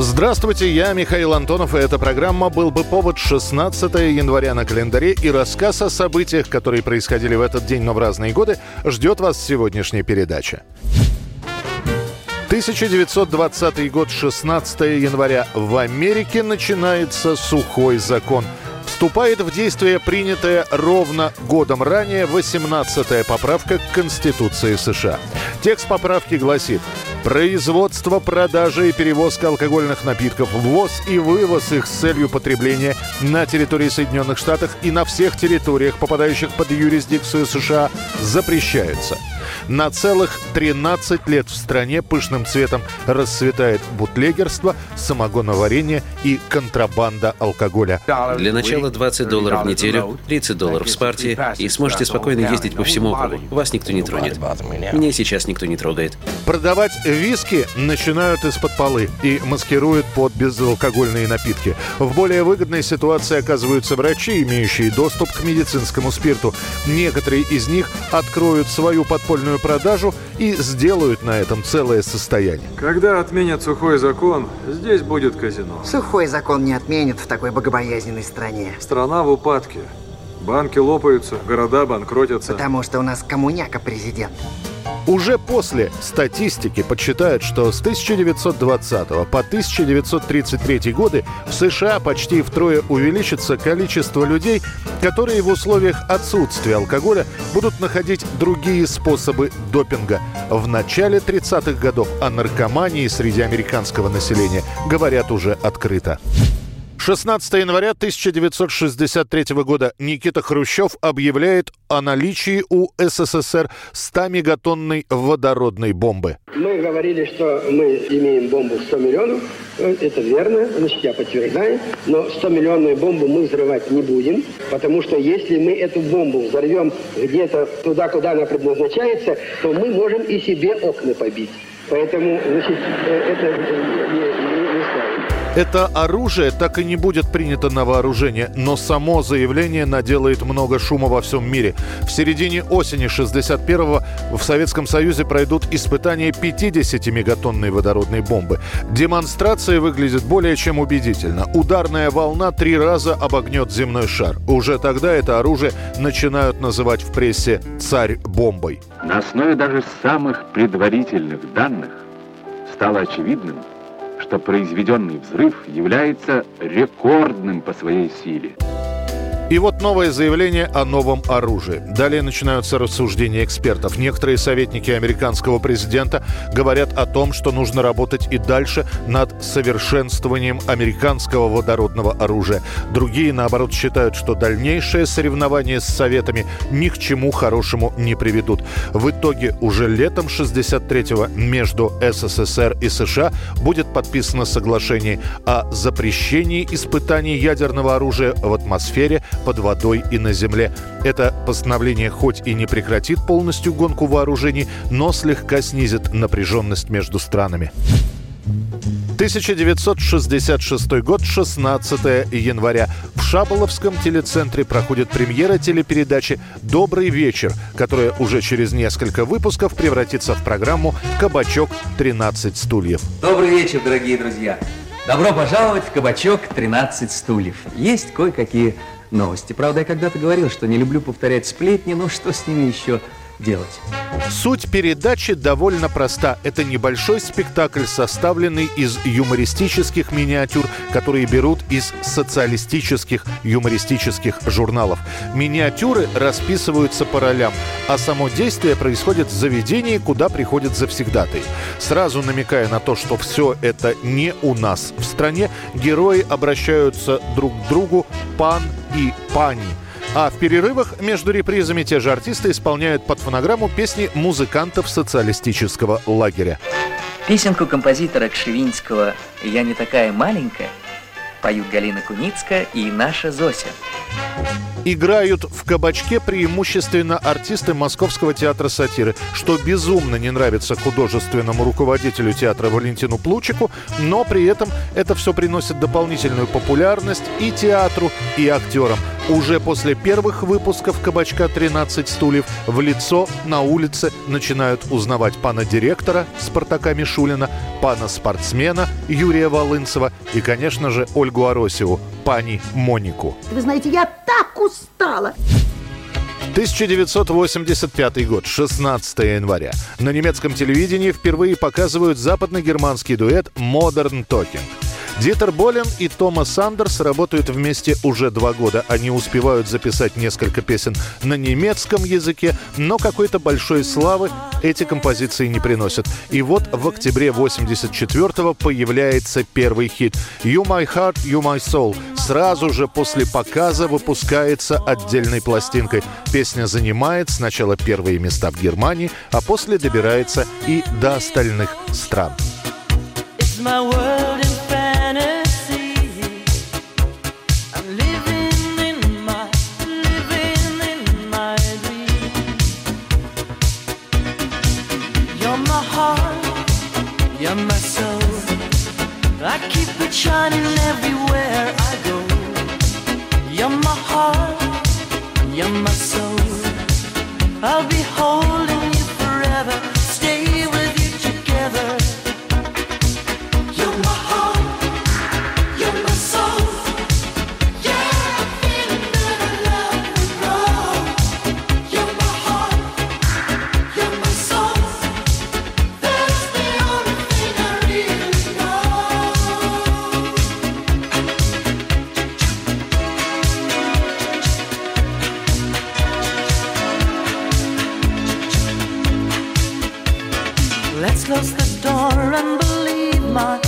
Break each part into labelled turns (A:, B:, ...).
A: Здравствуйте, я Михаил Антонов, и эта программа «Был бы повод» 16 января на календаре, и рассказ о событиях, которые происходили в этот день, но в разные годы, ждет вас сегодняшняя передача. 1920 год, 16 января. В Америке начинается сухой закон. Вступает в действие принятая ровно годом ранее 18-я поправка к Конституции США. Текст поправки гласит Производство, продажа и перевозка алкогольных напитков, ввоз и вывоз их с целью потребления на территории Соединенных Штатов и на всех территориях, попадающих под юрисдикцию США, запрещается. На целых 13 лет в стране пышным цветом расцветает бутлегерство, самогоноварение и контрабанда алкоголя.
B: Для начала 20 долларов в неделю, 30 долларов в спарте, и сможете спокойно ездить по всему округу. Вас никто не тронет. Меня сейчас никто не трогает.
A: Продавать виски начинают из-под полы и маскируют под безалкогольные напитки. В более выгодной ситуации оказываются врачи, имеющие доступ к медицинскому спирту. Некоторые из них откроют свою подпольную продажу и сделают на этом целое состояние.
C: Когда отменят сухой закон, здесь будет казино.
D: Сухой закон не отменят в такой богобоязненной стране.
C: Страна в упадке. Банки лопаются, города банкротятся.
D: Потому что у нас коммуняка президент.
A: Уже после статистики подсчитают, что с 1920 по 1933 годы в США почти втрое увеличится количество людей, которые в условиях отсутствия алкоголя будут находить другие способы допинга. В начале 30-х годов о наркомании среди американского населения говорят уже открыто. 16 января 1963 года Никита Хрущев объявляет о наличии у СССР 100-мегатонной водородной бомбы.
E: Мы говорили, что мы имеем бомбу в 100 миллионов. Это верно, значит, я подтверждаю. Но 100-миллионную бомбу мы взрывать не будем, потому что если мы эту бомбу взорвем где-то туда, куда она предназначается, то мы можем и себе окна побить. Поэтому, значит, это
A: Это оружие так и не будет принято на вооружение, но само заявление наделает много шума во всем мире. В середине осени 61-го в Советском Союзе пройдут испытания 50-мегатонной водородной бомбы. Демонстрация выглядит более чем убедительно. Ударная волна три раза обогнет земной шар. Уже тогда это оружие начинают называть в прессе «царь-бомбой».
F: На основе даже самых предварительных данных стало очевидным, что произведенный взрыв является рекордным по своей силе.
A: И вот новое заявление о новом оружии. Далее начинаются рассуждения экспертов. Некоторые советники американского президента говорят о том, что нужно работать и дальше над совершенствованием американского водородного оружия. Другие, наоборот, считают, что дальнейшее соревнование с Советами ни к чему хорошему не приведут. В итоге уже летом 63-го между СССР и США будет подписано соглашение о запрещении испытаний ядерного оружия в атмосфере под водой и на земле. Это постановление хоть и не прекратит полностью гонку вооружений, но слегка снизит напряженность между странами. 1966 год, 16 января. В Шаболовском телецентре проходит премьера телепередачи «Добрый вечер», которая уже через несколько выпусков превратится в программу «Кабачок 13 стульев».
G: Добрый вечер, дорогие друзья. Добро пожаловать в кабачок 13 стульев. Есть кое-какие новости. Правда, я когда-то говорил, что не люблю повторять сплетни, но что с ними еще делать?
A: Суть передачи довольно проста. Это небольшой спектакль, составленный из юмористических миниатюр, которые берут из социалистических юмористических журналов. Миниатюры расписываются по ролям, а само действие происходит в заведении, куда приходят завсегдатые. Сразу намекая на то, что все это не у нас в стране, герои обращаются друг к другу пан и пани – а в перерывах между репризами те же артисты исполняют под фонограмму песни музыкантов социалистического лагеря.
H: Песенку композитора Кшевинского «Я не такая маленькая»
G: Поют Галина Куницкая и наша Зося.
A: Играют в кабачке преимущественно артисты Московского театра сатиры, что безумно не нравится художественному руководителю театра Валентину Плучику, но при этом это все приносит дополнительную популярность и театру, и актерам. Уже после первых выпусков «Кабачка 13 стульев» в лицо на улице начинают узнавать пана директора Спартака Мишулина, пана спортсмена Юрия Волынцева и, конечно же, Ольгу Аросеву, пани Монику.
H: Вы знаете, я так устала.
A: 1985 год, 16 января. На немецком телевидении впервые показывают западно-германский дуэт «Modern Talking». Дитер Болен и Томас Сандерс работают вместе уже два года. Они успевают записать несколько песен на немецком языке, но какой-то большой славы эти композиции не приносят. И вот в октябре 84-го появляется первый хит «You My Heart, You My Soul». Сразу же после показа выпускается отдельной пластинкой. Песня занимает сначала первые места в Германии, а после добирается и до остальных стран. It's my world You're my heart, you're my soul. I keep it shining everywhere I go. Yumma heart, you're my soul. I keep it close the door and believe my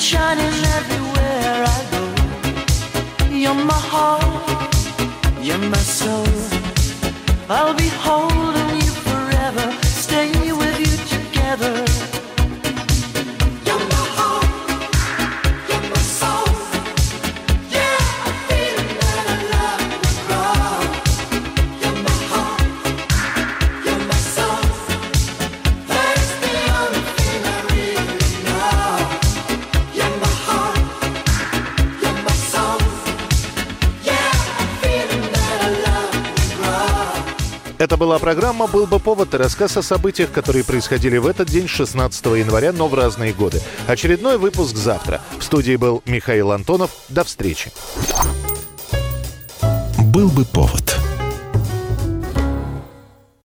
A: Shining everywhere I go. You're my heart, you're my soul. I'll be holding Это была программа «Был бы повод» и рассказ о событиях, которые происходили в этот день, 16 января, но в разные годы. Очередной выпуск завтра. В студии был Михаил Антонов. До встречи.
I: «Был бы повод»